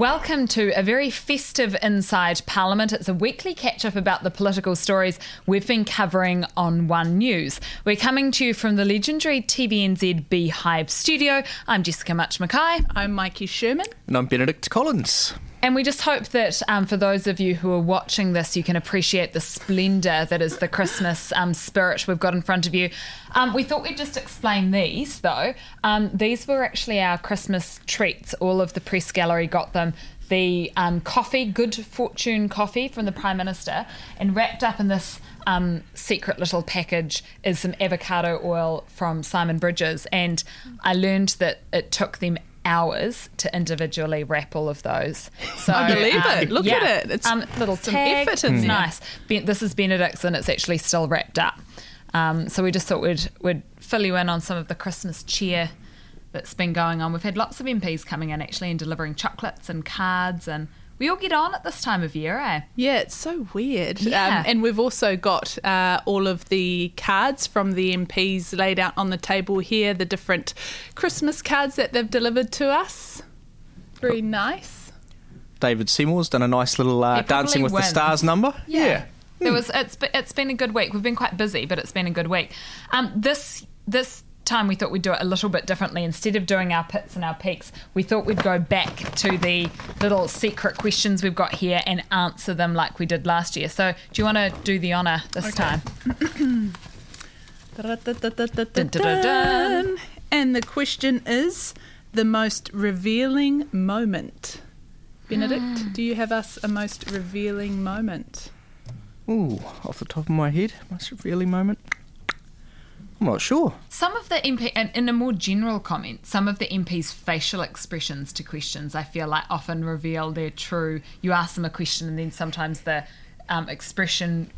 Welcome to a very festive Inside Parliament. It's a weekly catch up about the political stories we've been covering on One News. We're coming to you from the legendary TVNZ Beehive studio. I'm Jessica Mutch McKay. I'm Mikey Sherman. And I'm Benedict Collins. And we just hope that um, for those of you who are watching this, you can appreciate the splendour that is the Christmas um, spirit we've got in front of you. Um, we thought we'd just explain these, though. Um, these were actually our Christmas treats. All of the press gallery got them. The um, coffee, Good Fortune coffee from the Prime Minister, and wrapped up in this um, secret little package is some avocado oil from Simon Bridges. And I learned that it took them hours to individually wrap all of those. So I believe um, it. Look yeah, at it. It's um, little some tag. effort in it's there. nice. This is Benedict's and it's actually still wrapped up. Um, so we just thought we'd we'd fill you in on some of the Christmas cheer that's been going on. We've had lots of MPs coming in actually and delivering chocolates and cards and we all get on at this time of year, eh? Yeah, it's so weird. Yeah. Um, and we've also got uh, all of the cards from the MPs laid out on the table here, the different Christmas cards that they've delivered to us. Very nice. David Seymour's done a nice little uh, Dancing with wins. the Stars number. Yeah. yeah. It was it's it's been a good week. We've been quite busy, but it's been a good week. Um, this this time we thought we'd do it a little bit differently. Instead of doing our pits and our peaks, we thought we'd go back to the little secret questions we've got here and answer them like we did last year. So, do you want to do the honour this okay. time? and the question is the most revealing moment. Benedict, mm. do you have us a most revealing moment? Ooh, off the top of my head, most revealing moment. I'm not sure. Some of the MP, and in a more general comment, some of the MPs' facial expressions to questions, I feel like often reveal their true. You ask them a question, and then sometimes the um, expression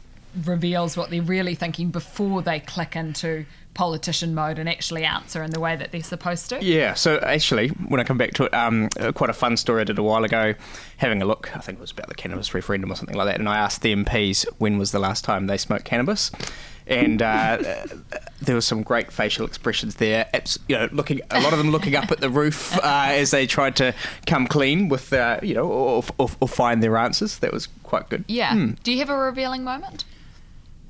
reveals what they're really thinking before they click into politician mode and actually answer in the way that they're supposed to. Yeah, so actually, when I come back to it, um, quite a fun story I did a while ago, having a look, I think it was about the cannabis referendum or something like that, and I asked the MPs when was the last time they smoked cannabis and uh, there were some great facial expressions there. You know, looking a lot of them looking up at the roof uh, as they tried to come clean with, uh, you know, or, or, or, find their answers. That was quite good. Yeah. Mm. Do you have a revealing moment?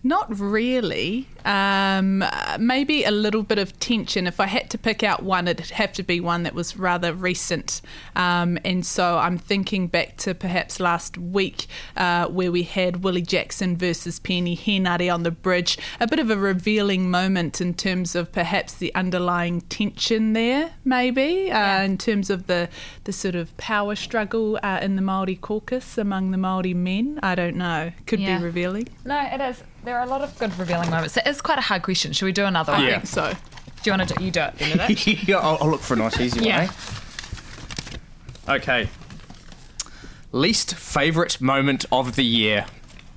Not really. Um, maybe a little bit of tension. If I had to pick out one, it'd have to be one that was rather recent. Um, and so I'm thinking back to perhaps last week uh, where we had Willie Jackson versus Peeni Henare on the bridge. A bit of a revealing moment in terms of perhaps the underlying tension there, maybe, uh, in terms of the, the sort of power struggle uh, in the Māori caucus among the Māori men. I don't know. Could yeah. be revealing. No, it is. There are a lot of good revealing moments. It's quite a hard question. Should we do another one? I think so. Do you want to do it? you do it, Benedict? yeah, I'll, I'll, look for a nice easy yeah. one. Eh? Okay. Least favourite moment of the year.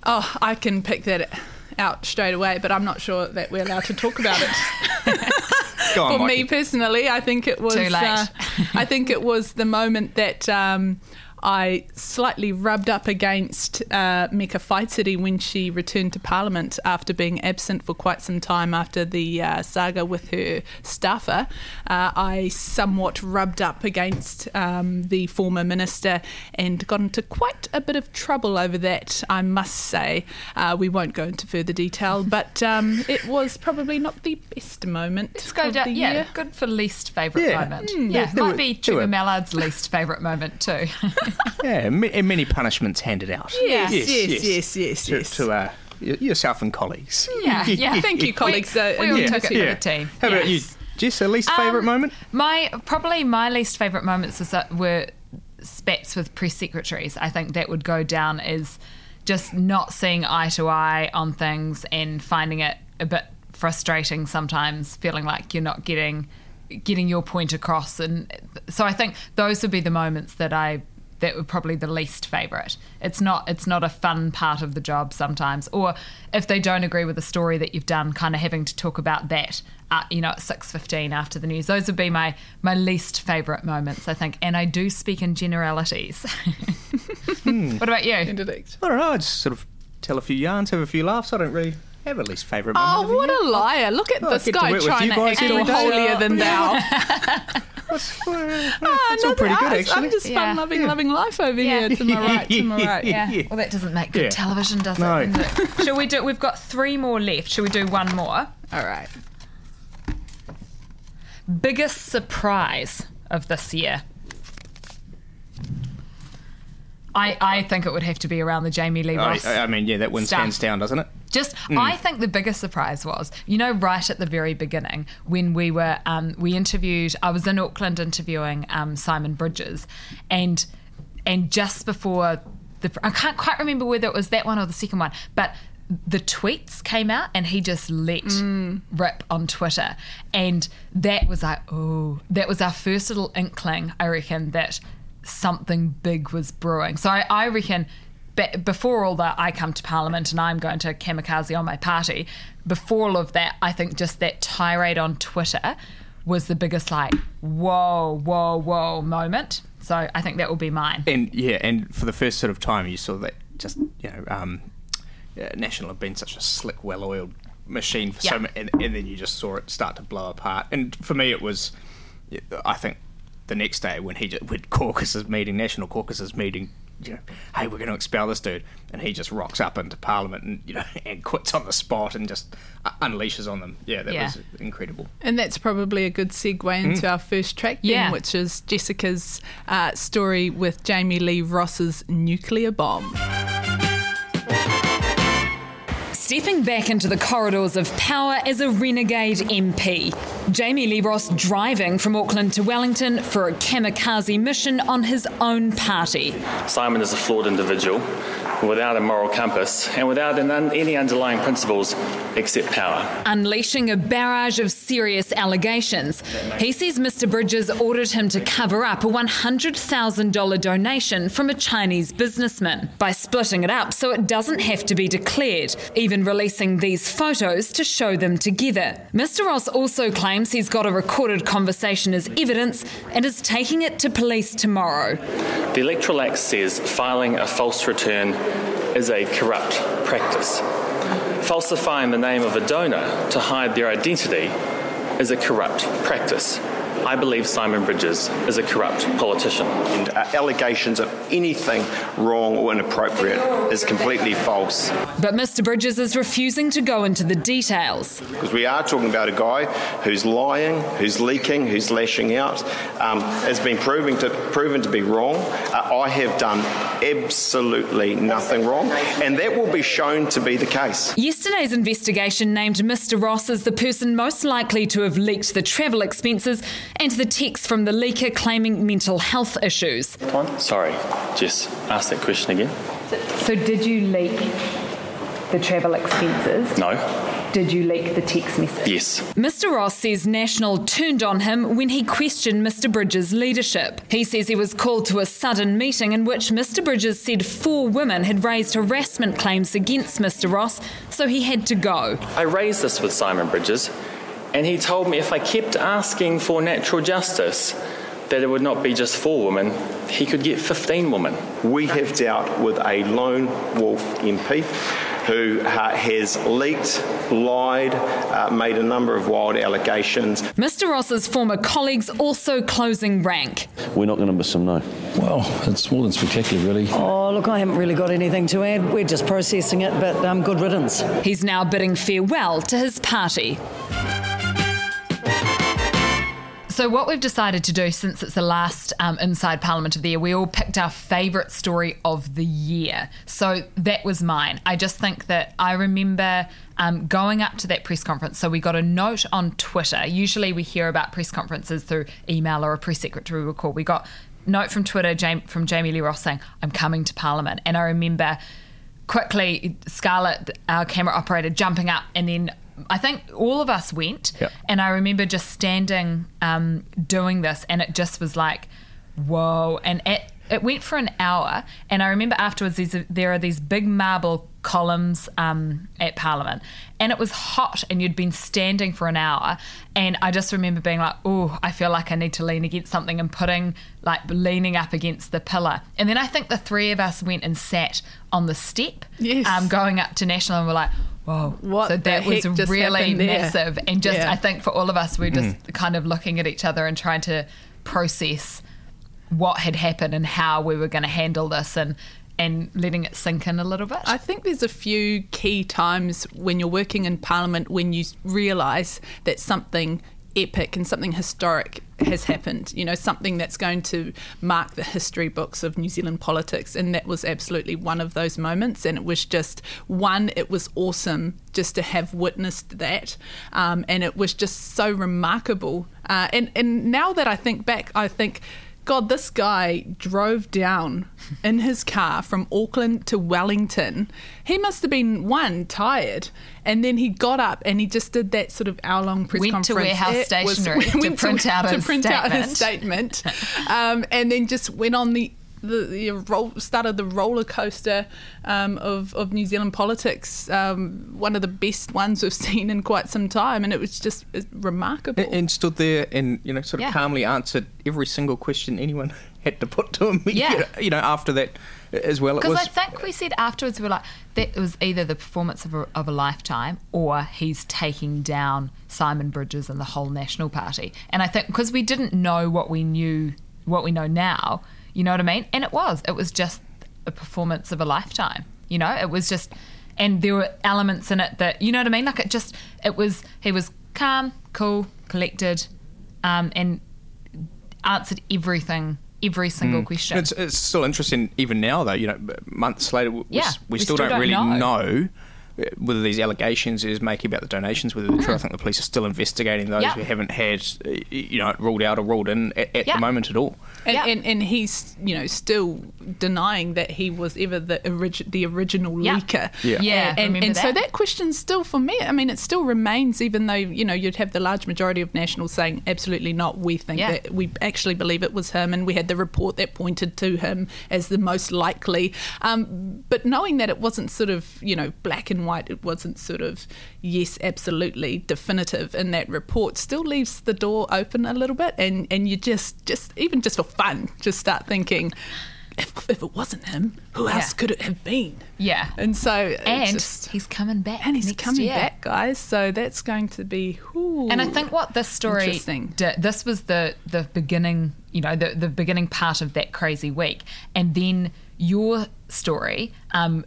Oh, I can pick that out straight away, but I'm not sure that we're allowed to talk about it. on, For Mikey. me personally, I think it was. Too late. Uh, I think it was the moment that um, I slightly rubbed up against uh, Meka Whaitiri when she returned to Parliament after being absent for quite some time after the uh, saga with her staffer. Uh, I somewhat rubbed up against um, the former minister and got into quite a bit of trouble over that, I must say. Uh, we won't go into further detail, but um, it was probably not the best moment. Let's go down. Yeah, year. good for least favourite yeah. moment. Mm, yeah, might be Trevor Mallard's least favourite moment too. yeah, many punishments handed out. Yes, yes, yes, yes, yes. To, to uh, yourself and colleagues. Yeah, yeah. Thank you, colleagues. We, uh, we all took it yeah. for the team. How yes. about you, Jess? A least favourite um, moment? My probably my least favourite moments was, uh, were spats with press secretaries. I think that would go down as just not seeing eye to eye on things and finding it a bit frustrating sometimes, feeling like you're not getting getting your point across and so I think those would be the moments that I that were probably the least favorite. It's not it's not a fun part of the job sometimes, or if they don't agree with the story that you've done, kind of having to talk about that, uh, you know, at six fifteen after the news. Those would be my my least favorite moments, I think. And I do speak in generalities. hmm. What about you? Indirect. I don't know. I just sort of tell a few yarns, have a few laughs. I don't really have a least favourite moment. Oh, what a liar! Look at oh, this guy trying to act all holier than thou. Ah, It's all pretty good, I- actually. I'm just Yeah. fun loving, loving life over Yeah. here. To my right, to my right. Yeah. Well, that doesn't make good Yeah. television, does No. it? Does it? Shall we do? We've got three more left. Shall we do one more? All right. Biggest surprise of this year. I, I think it would have to be around the Jami-Lee I, Ross. I mean, yeah, that wins Stuff. hands down, doesn't it? Just, Mm. I think the biggest surprise was, you know, right at the very beginning when we were, um, we interviewed. I was in Auckland interviewing um, Simon Bridges, and and just before the, I can't quite remember whether it was that one or the second one, but the tweets came out and he just let rip on Twitter, and that was like, oh, that was our first little inkling, I reckon, that something big was brewing. So I, I reckon be- before all that, I come to Parliament and I'm going to kamikaze on my party. Before all of that, I think just that tirade on Twitter was the biggest, like, whoa, whoa, whoa moment. So I think that will be mine. And yeah, and for the first sort of time, you saw that just you know, um, yeah, National had been such a slick, well-oiled machine for so Yeah. many, and, and then you just saw it start to blow apart. And for me, it was, I think, the next day when he just, when caucuses meeting, national caucuses meeting. You know, hey, we're going to expel this dude, and he just rocks up into Parliament and you know and quits on the spot and just uh, unleashes on them. Yeah, that Yeah. was incredible. And that's probably a good segue into our first track, then, Yeah. which is Jessica's uh, story with Jami-Lee Ross's nuclear bomb. Stepping back into the corridors of power as a renegade MP, Jami-Lee Ross driving from Auckland to Wellington for a kamikaze mission on his own party. Simon is a flawed individual without a moral compass and without an un- any underlying principles except power. unleashing a barrage of serious allegations. He says Mr. Bridges ordered him to cover up a $100,000 donation from a Chinese businessman by splitting it up so it doesn't have to be declared, even releasing these photos to show them together. Mr. Ross also claims he's got a recorded conversation as evidence and is taking it to police tomorrow. The Electoral Act says filing a false return is a corrupt practice. Falsifying the name of a donor to hide their identity is a corrupt practice. I believe Simon Bridges is a corrupt politician. and uh, allegations of anything wrong or inappropriate is completely false. But Mr. Bridges is refusing to go into the details. Because we are talking about a guy who's lying, who's leaking, who's lashing out, um, has been proven to, proven to be wrong. Uh, I have done absolutely nothing wrong, and that will be shown to be the case. Yesterday's investigation named Mr. Ross as the person most likely to have leaked the travel expenses and the text from the leaker claiming mental health issues. Sorry, just ask that question again. So, did you leak the travel expenses? No. Did you leak the text message? Yes. Mr. Ross says National turned on him when he questioned Mr. Bridges' leadership. He says he was called to a sudden meeting in which Mr. Bridges said four women had raised harassment claims against Mr. Ross, so he had to go. I raised this with Simon Bridges, and he told me if I kept asking for natural justice, that it would not be just four women, he could get 15 women. We have dealt with a lone wolf MP who uh, has leaked, lied, uh, made a number of wild allegations. Mr. Ross's former colleagues also closing rank. We're not going to miss him, no. Well, it's more than spectacular, really. Oh, look, I haven't really got anything to add. We're just processing it, but um, good riddance. He's now bidding farewell to his party. So, what we've decided to do since it's the last um, Inside Parliament of the Year, we all picked our favourite story of the year. So, that was mine. I just think that I remember um, going up to that press conference. So, we got a note on Twitter. Usually, we hear about press conferences through email or a press secretary will call. We got note from Twitter Jam- from Jami-Lee Ross saying, I'm coming to Parliament. And I remember quickly Scarlett, our camera operator, jumping up and then I think all of us went. Yep. And I remember just standing um, doing this and it just was like, whoa. And it, it went for an hour. And I remember afterwards these, there are these big marble columns um, at Parliament. And it was hot and you'd been standing for an hour. And I just remember being like, oh, I feel like I need to lean against something and putting, like, leaning up against the pillar. And then I think the three of us went and sat on the step Yes. um, going up to National and we're like, whoa. What so that was really massive. And just, Yeah. I think for all of us, we're just mm-hmm. kind of looking at each other and trying to process what had happened and how we were going to handle this and and letting it sink in a little bit. I think there's a few key times when you're working in Parliament when you realise that something epic and something historic has happened. You know, something that's going to mark the history books of New Zealand politics. And that was absolutely one of those moments. And it was just one, it was awesome just to have witnessed that. Um, and it was just so remarkable. Uh, and, and now that I think back, I think God, this guy drove down in his car from Auckland to Wellington. He must have been one tired, and then he got up and he just did that sort of hour-long press Went to conference. Warehouse It was- Stationery to went print out to his print out his statement. statement, um, and then just went on the. The, the roll, started the roller coaster um, of, of New Zealand politics, um, one of the best ones we've seen in quite some time, and it was just uh, remarkable. And, and stood there and you know sort of Yeah. calmly answered every single question anyone had to put to him. Yeah. you know after that as well. Because I think we said afterwards, we were like, that was either the performance of a, of a lifetime or he's taking down Simon Bridges and the whole National Party. And I think because we didn't know what we knew, what we know now, you know what I mean? And it was. It was just a performance of a lifetime. You know, it was just, and there were elements in it that, you know what I mean? Like it just, it was, he was calm, cool, collected, um, and answered everything, every single question. It's, it's still interesting even now though. You know, months later, we, Yeah, we, still, don't, really know. uh, whether these allegations is making about the donations, whether they're true. I think the police are still investigating those. Yeah. We haven't had, uh, you know, ruled out or ruled in at, at Yeah. the moment at all. And, Yeah. and and he's you know still denying that he was ever the origi- the original Yeah. leaker. Yeah. Yeah, and, and, remember and so that. that question still for me. I mean, it still remains, even though you know you'd have the large majority of nationals saying absolutely not. We think Yeah. that we actually believe it was him, and we had the report that pointed to him as the most likely. Um, but knowing that it wasn't sort of you know black and white, it wasn't sort of yes, absolutely definitive in that report, still leaves the door open a little bit, and and you just just even just for fun, just start thinking. If, if it wasn't him, who else Yeah. could it have been? Yeah. And so, and just- he's coming back. and he's coming year. back, guys. So that's going to be. ooh, And I think what this story did, this was the the beginning, you know, the the beginning part of that crazy week, and then your story, um,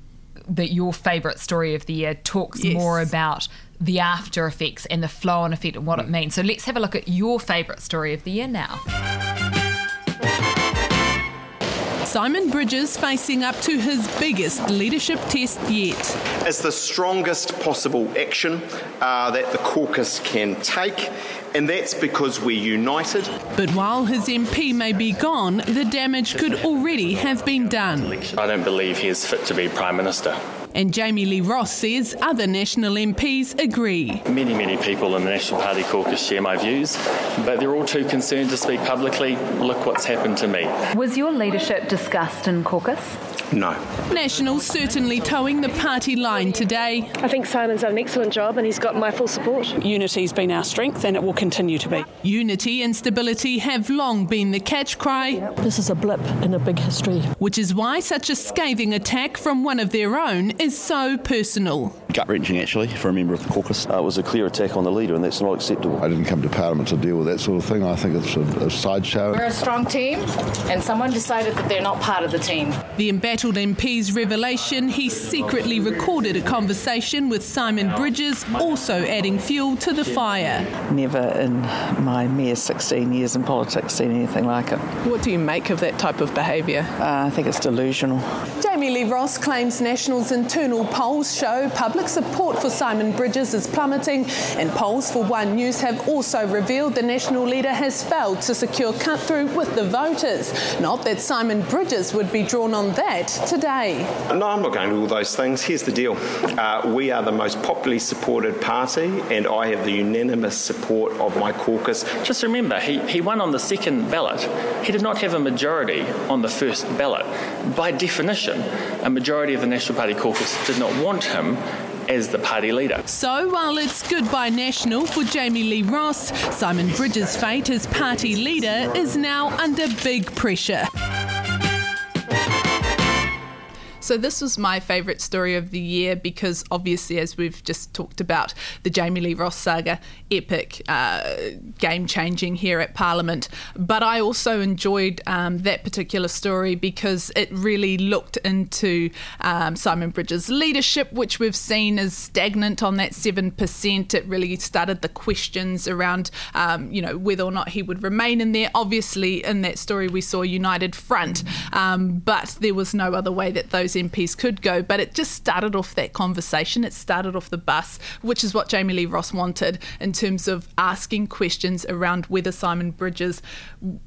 that your favourite story of the year talks Yes. more about the after effects and the flow on effect and what it mm. means. So let's have a look at your favourite story of the year now. Simon Bridges facing up to his biggest leadership test yet. It's the strongest possible action uh, that the caucus can take, and that's because we're united. But while his MP may be gone, the damage could already have been done. I don't believe he is fit to be Prime Minister. And Jami-Lee Ross says other National MPs agree. Many, many people in the National Party caucus share my views, but they're all too concerned to speak publicly. Look what's happened to me. Was your leadership discussed in caucus? No. Nationals certainly toeing the party line today. I think Simon's done an excellent job and he's got my full support. Unity's been our strength and it will continue to be. Unity and stability have long been the catch cry, This is a blip in a big history. which is why such a scathing attack from one of their own is so personal. Gut wrenching, actually, for a member of the caucus. Uh, it was a clear attack on the leader, and that's not acceptable. I didn't come to Parliament to deal with that sort of thing. I think it's a, a sideshow. We're a strong team, and someone decided that they're not part of the team. The embattled MP's revelation he secretly recorded a conversation with Simon Bridges, also adding fuel to the fire. Never in my mere 16 years in politics seen anything like it. What do you make of that type of behaviour? Uh, I think it's delusional. Jami-Lee Ross claims National's internal polls show public support for Simon Bridges is plummeting, and polls for One News have also revealed the National leader has failed to secure cut through with the voters. Not that Simon Bridges would be drawn on that today. No, I'm not going to do all those things. Here's the deal uh, we are the most popularly supported party, and I have the unanimous support of my caucus. Just remember, he, he won on the second ballot. He did not have a majority on the first ballot. By definition, a majority of the National Party caucus did not want him as the party leader. So while it's goodbye national for Jami-Lee Ross, Simon Bridges' fate as party leader is now under big pressure. So this was my favourite story of the year because obviously, as we've just talked about, the Jami-Lee Ross saga, epic, uh, game changing here at Parliament. But I also enjoyed um, that particular story because it really looked into um, Simon Bridges' leadership, which we've seen is stagnant on that seven percent. It really started the questions around, um, you know, whether or not he would remain in there. Obviously, in that story, we saw United Front, um, but there was no other way that those MPs could go. But it just started off that conversation. It started off the bus, which is what Jami-Lee Ross wanted in terms of asking questions around whether Simon Bridges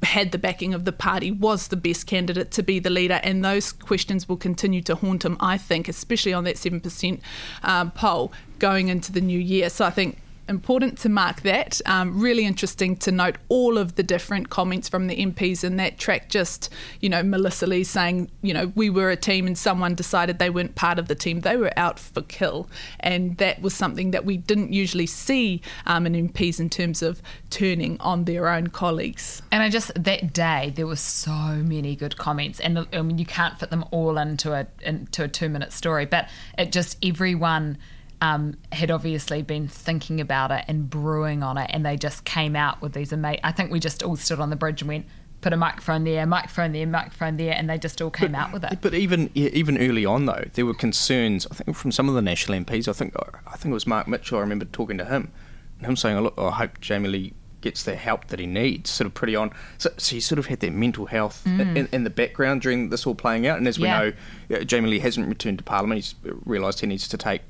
had the backing of the party, was the best candidate to be the leader, and those questions will continue to haunt him, I think, especially on that 7% um, poll going into the new year. So I think important to mark that. Um, really interesting to note all of the different comments from the MPs in that track. Just, you know, Melissa Lee saying, you know, we were a team and someone decided they weren't part of the team. They were out for kill. And that was something that we didn't usually see um, in MPs in terms of turning on their own colleagues. And I just, that day, there were so many good comments. And I mean, you can't fit them all into a, into a two minute story, but it just, everyone um, had obviously been thinking about it and brewing on it, and they just came out with these amazing. I think we just all stood on the bridge and went, put a microphone there, microphone there, microphone there, and they just all came but, out with it. But even even early on though, there were concerns. I think from some of the national MPs. I think I think it was Mark Mitchell. I remember talking to him, and him saying, "Look, I hope Jami-Lee." Gets the help that he needs, sort of pretty on. So, so he sort of had that mental health mm. in, in, the background during this all playing out. And as we yeah. know, Jami-Lee hasn't returned to Parliament. He's realised he needs to take uh,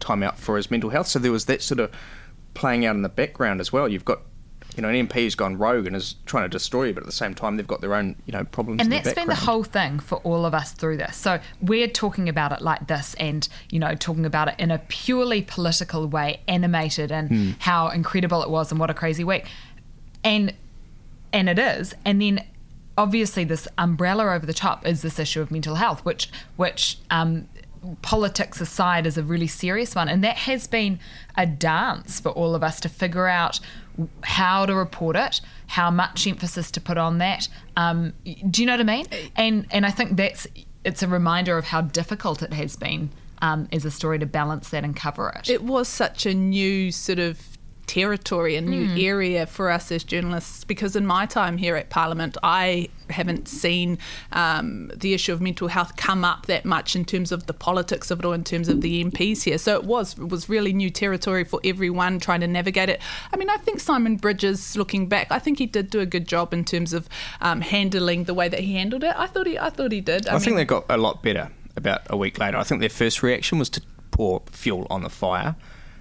time out for his mental health. So there was that sort of playing out in the background as well. You've got you know, an MP who's gone rogue and is trying to destroy you, but at the same time, they've got their own, you know, problems. And that's been the whole thing for all of us through this. So we're talking about it like this, and you know, talking about it in a purely political way, animated, and hmm. how incredible it was, and what a crazy week, and and it is, and then obviously this umbrella over the top is this issue of mental health, which which um, politics aside is a really serious one. And that has been a dance for all of us to figure out how to report it, how much emphasis to put on that. Um, do you know what I mean? And and I think that's it's a reminder of how difficult it has been um, as a story to balance that and cover it. It was such a new sort of territory, a new mm. area for us as journalists. Because in my time here at Parliament, I haven't seen um, the issue of mental health come up that much in terms of the politics of it or in terms of the MPs here. So it was it was really new territory for everyone trying to navigate it. I mean, I think Simon Bridges, looking back, I think he did do a good job in terms of um, handling the way that he handled it. I thought he I thought he did. I, I mean, think they got a lot better about a week later. I think their first reaction was to pour fuel on the fire,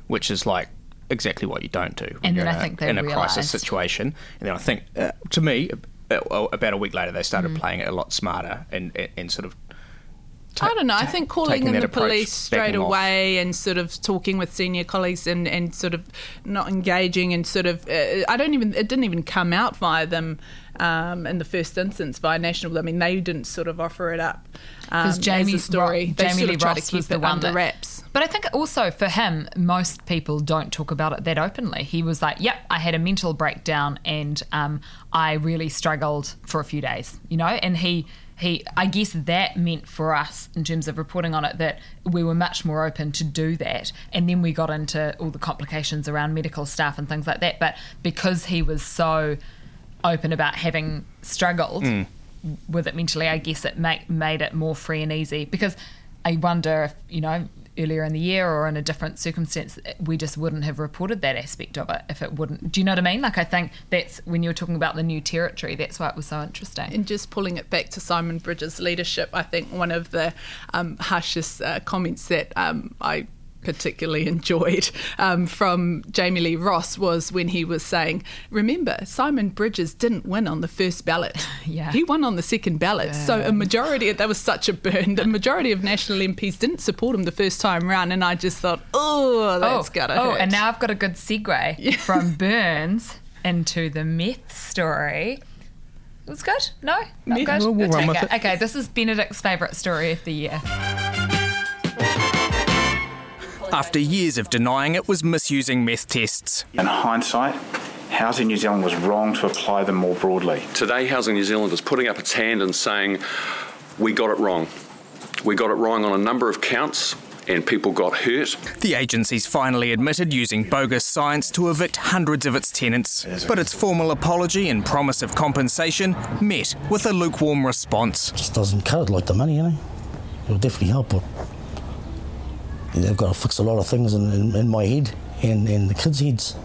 which is like exactly what you don't do and then I think they in a realised. crisis situation. And then I think, uh, to me, uh, about a week later, they started mm. playing it a lot smarter and, and, and sort of Ta- I don't know. I think calling in the police straight away off. and sort of talking with senior colleagues and, and sort of not engaging and sort of uh, I don't even it didn't even come out via them um, in the first instance via national. I mean, they didn't sort of offer it up because um, Jamie story. Ro- Jami-Lee Ross was the one under wraps. But I think also for him, most people don't talk about it that openly. He was like, "Yep, I had a mental breakdown and um, I really struggled for a few days," you know, and he he I guess that meant for us in terms of reporting on it that we were much more open to do that. And then we got into all the complications around medical staff and things like that. But because he was so open about having struggled mm. with it mentally I guess it make, made it more free and easy. Because I wonder if you know earlier in the year or in a different circumstance, we just wouldn't have reported that aspect of it if it wouldn't. Do you know what I mean? Like, I think that's when you're talking about the new territory, that's why it was so interesting. And just pulling it back to Simon Bridges' leadership, I think one of the um, harshest uh, comments that um, I particularly enjoyed um, from Jami-Lee Ross was when he was saying, Remember, Simon Bridges didn't win on the first ballot. yeah. He won on the second ballot. So a majority, that was such a burn. The majority of national MPs didn't support him the first time round. And I just thought, oh, that's oh, gotta Oh, hurt. and now I've got a good segue yeah. from Burns into the myth story. It was good? No? Not good? We'll, we'll it. Okay, this is Benedict's favourite story of the year after years of denying it was misusing meth tests. In hindsight, Housing New Zealand was wrong to apply them more broadly. Today, Housing New Zealand is putting up its hand and saying, we got it wrong. We got it wrong on a number of counts and people got hurt. The agency's finally admitted using bogus science to evict hundreds of its tenants, but its formal apology and promise of compensation met with a lukewarm response. Just doesn't cut it like the money, you know. It'll definitely help, but they've got to fix a lot of things in, in, in my head and, and the kids' heads.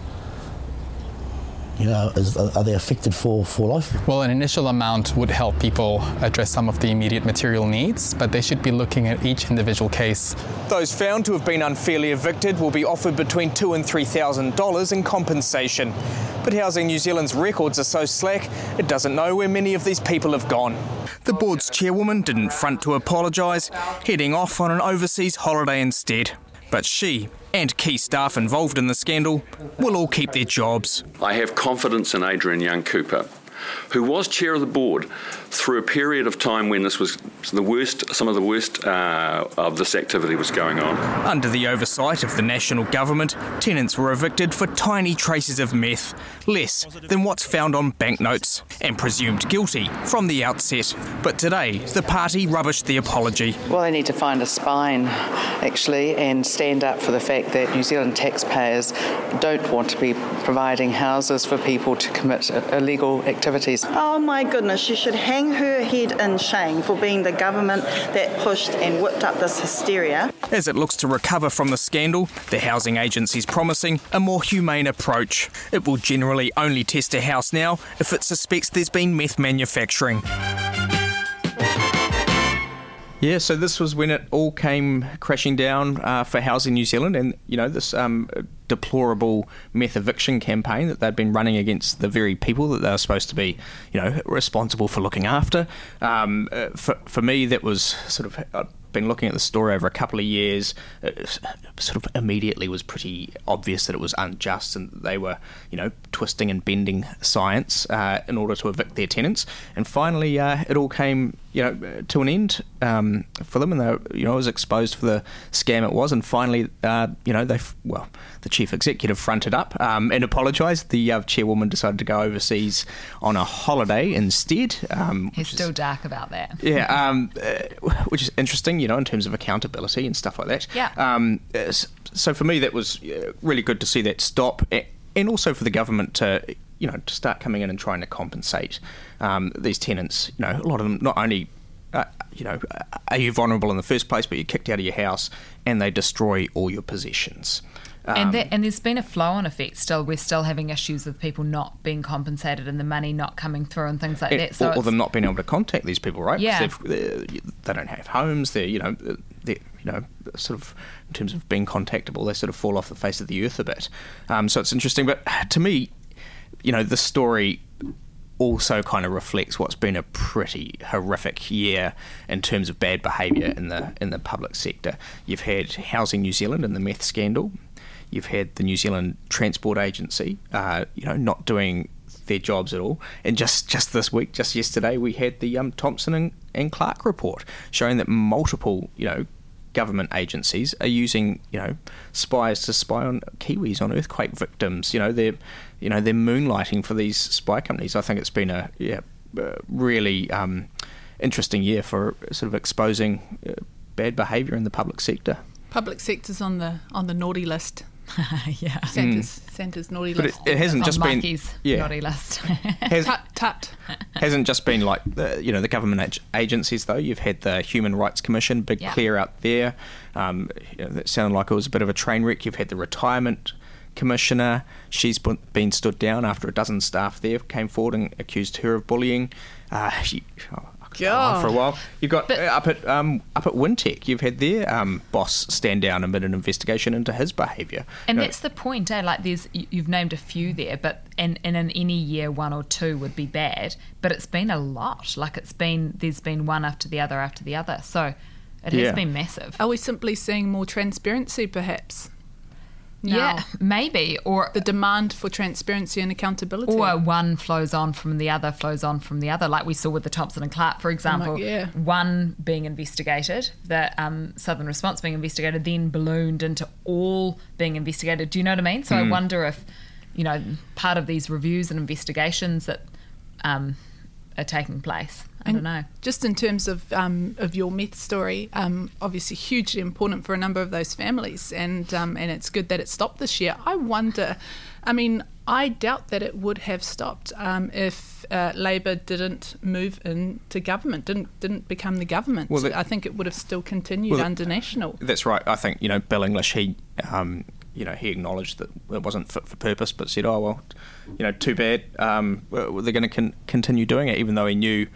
You know, is, uh, are they affected for, for life? Well, an initial amount would help people address some of the immediate material needs, but they should be looking at each individual case. Those found to have been unfairly evicted will be offered between two and three thousand dollars in compensation. But Housing New Zealand's records are so slack, it doesn't know where many of these people have gone. The board's chairwoman didn't front to apologise, heading off on an overseas holiday instead. But she and key staff involved in the scandal will all keep their jobs. I have confidence in Adrienne Young-Cooper, who was chair of the board through a period of time when this was the worst, some of the worst uh, of this activity was going on. Under the oversight of the national government, tenants were evicted for tiny traces of meth, less than what's found on banknotes, and presumed guilty from the outset. But today, the party rubbished the apology. Well, they need to find a spine, actually, and stand up for the fact that New Zealand taxpayers don't want to be providing houses for people to commit illegal activities. Oh my goodness, she should hang her head in shame for being the government that pushed and whipped up this hysteria. As it looks to recover from the scandal, the housing agency's promising a more humane approach. It will generally only test a house now if it suspects there's been meth manufacturing. Yeah, so this was when it all came crashing down uh, for Housing New Zealand, and you know this um, deplorable meth eviction campaign that they'd been running against the very people that they were supposed to be, you know, responsible for looking after. Um, uh, for for me, that was sort of. Uh, been looking at the story over a couple of years, it sort of immediately was pretty obvious that it was unjust and they were, you know, twisting and bending science uh, in order to evict their tenants. And finally, uh, it all came, you know, to an end um, for them, and they, you know, was exposed for the scam it was. And finally, uh, you know, they, well, the chief executive fronted up um, and apologised. The uh, chairwoman decided to go overseas on a holiday instead. Um, He's still is, dark about that. Yeah, um, uh, which is interesting, you know, in terms of accountability and stuff like that. Yeah. Um, so for me, that was uh, really good to see that stop, and also for the government to, you know, to start coming in and trying to compensate um, these tenants. You know, a lot of them not only uh, you know, are you vulnerable in the first place, but you're kicked out of your house and they destroy all your possessions. Um, and, there, and there's been a flow on effect still. We're still having issues with people not being compensated and the money not coming through and things like it, that. So or, or them not being able to contact these people, right? Yeah. they don't have homes. They're, you know, they're, you know, sort of in terms of being contactable, they sort of fall off the face of the earth a bit. Um, so it's interesting. But to me, you know, the story also kind of reflects what's been a pretty horrific year in terms of bad behaviour in the in the public sector. You've had Housing New Zealand and the meth scandal. You've had the New Zealand Transport Agency, uh, you know, not doing their jobs at all. And just, just this week, just yesterday, we had the um, Thompson and, and Clark report showing that multiple, you know, government agencies are using, you know, spies to spy on Kiwis, on earthquake victims. You know, they're, you know, they're moonlighting for these spy companies. I think it's been a yeah, really um, interesting year for sort of exposing uh, bad behaviour in the public sector. Public sector's on the on the naughty list. yeah, Santa's, mm. Santa's naughty but list. It, it hasn't just Mikey's been yeah. naughty list. Has, tut tut. Hasn't just been like the you know the government ag- agencies though. You've had the Human Rights Commission, big Yeah. clear out there. Um, you know, that sounded like it was a bit of a train wreck. You've had the retirement commissioner. She's been stood down after a dozen staff there came forward and accused her of bullying. Uh, she, oh, I could go on for a while. You've got uh, up at um, up at Wintec. You've had their um, boss stand down amid an investigation into his behaviour. And You know, that's the point, eh? Like, there's you- you've named a few there, but and, and in any year, one or two would be bad. But it's been a lot. Like, it's been there's been one after the other after the other. So it Yeah. has been massive. Are we simply seeing more transparency, perhaps? Yeah, maybe. Or the demand for transparency and accountability. Or one flows on from the other, flows on from the other, like we saw with the Thompson and Clark, for example. yeah. One being investigated, the um, Southern Response being investigated, then ballooned into all being investigated. Do you know what I mean? So I Hmm. Mm. wonder if, you know, part of these reviews and investigations that um, are taking place I don't know. Just in terms of um, of your myth story, um, obviously hugely important for a number of those families, and um, and it's good that it stopped this year. I wonder, I mean, I doubt that it would have stopped um, if uh, Labor didn't move into government, didn't didn't become the government. Well, the- I think it would have still continued Well, the- under National. That's right. I think you know Bill English. He, um, you know, he acknowledged that it wasn't fit for purpose, but said, "Oh well, you know, too bad. Um, they're going to con- continue doing it," even though he knew,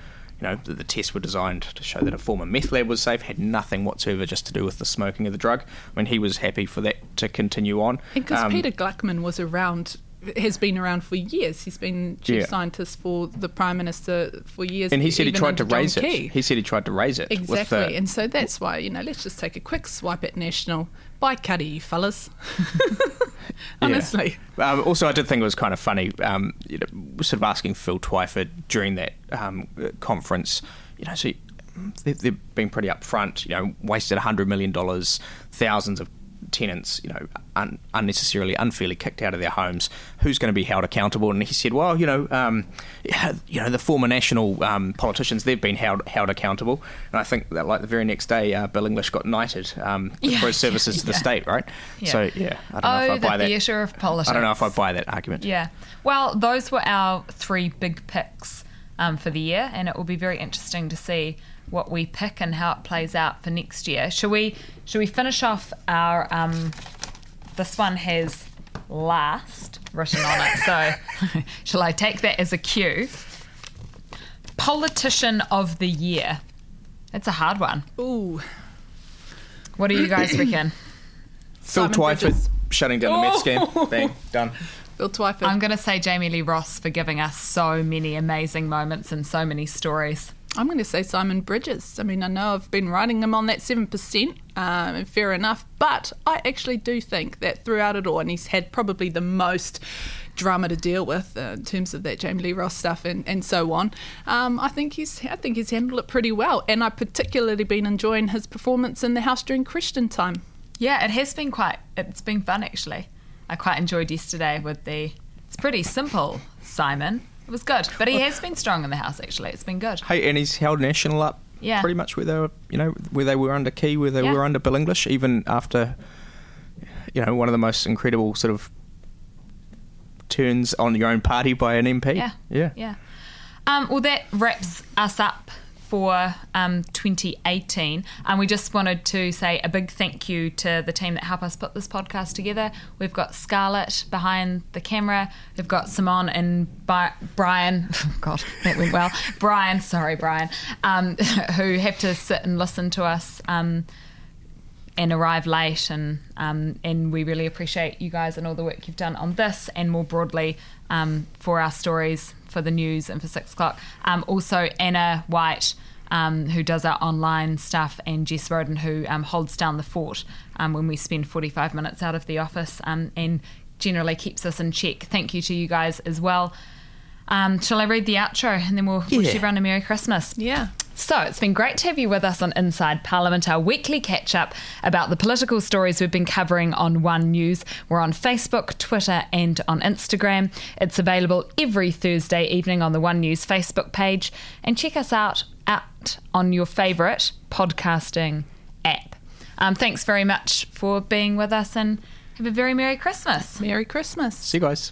you know, that the tests were designed to show that a former meth lab was safe. Had nothing whatsoever just to do with the smoking of the drug. I mean, he was happy for that to continue on. Because Um, Peter Gluckman was around, has been around for years. He's been chief Yeah. scientist for the prime minister for years. and he said he tried to John raise Key. it. He said he tried to raise it. Exactly, the- and so that's why you know. Let's just take a quick swipe at National. By caddy, you fellas. Honestly, Yeah. Um, also, I did think it was kind of funny, um, you know, sort of asking Phil Twyford during that um, conference, you know, so they, they've been pretty upfront, you know, wasted $100 million, thousands of tenants, you know, un- unnecessarily, unfairly kicked out of their homes. Who's going to be held accountable? And he said, well, you know, um, you know, the former national um, politicians, they've been held held accountable. And I think that, like, the very next day, uh, Bill English got knighted um, Yeah, for his services to the yeah. state, right? Yeah. So, yeah, I don't know oh, if I the buy that. theatre of politics. I don't know if I buy that argument. Yeah. Well, those were our three big picks um, for the year, and it will be very interesting to see what we pick and how it plays out for next year. Shall we? Shall we finish off our? Um, this one has last written on it, so shall I take that as a cue? Politician of the year. It's a hard one. Ooh. What do you guys reckon? Phil Simon Twyford Bridges. shutting down the Mets game. Bang, done. Phil Twyford. I'm going to say Jami-Lee Ross for giving us so many amazing moments and so many stories. I'm going to say Simon Bridges. I mean, I know I've been riding him on that 7%, um, fair enough, but I actually do think that throughout it all, and he's had probably the most drama to deal with uh, in terms of that Jami-Lee Ross stuff and, and so on. Um, I think he's I think he's handled it pretty well, and I've particularly been enjoying his performance in the house during question time. Yeah, it has been quite. It's been fun actually. I quite enjoyed yesterday with the. It's pretty simple, Simon. It was good, but he has been strong in the house actually. It's been good. Hey, and he's held National up Yeah. pretty much where they were, you know, where they were under Key, where they Yeah. were under Bill English, even after, you know, one of the most incredible sort of turns on your own party by an MP. Yeah. Yeah. Yeah. Um, well, that wraps us up for um, 2018. And we just wanted to say a big thank you to the team that helped us put this podcast together. We've got Scarlett behind the camera. We've got Simon and Brian. God, that went well. Brian, sorry, Brian, um, who have to sit and listen to us. Um, and arrive late and um, and we really appreciate you guys and all the work you've done on this and more broadly um, for our stories for the news and for six o'clock um, also Anna White um, who does our online stuff and Jess Roden who um, holds down the fort um, when we spend 45 minutes out of the office um, and generally keeps us in check thank you to you guys as well um, shall I read the outro and then we'll wish Yeah. everyone a Merry Christmas? Yeah. So it's been great to have you with us on Inside Parliament, our weekly catch up about the political stories we've been covering on One News. We're on Facebook, Twitter, and on Instagram. It's available every Thursday evening on the One News Facebook page. And check us out, out on your favourite podcasting app. Um, thanks very much for being with us and have a very Merry Christmas. Merry Christmas. See you guys.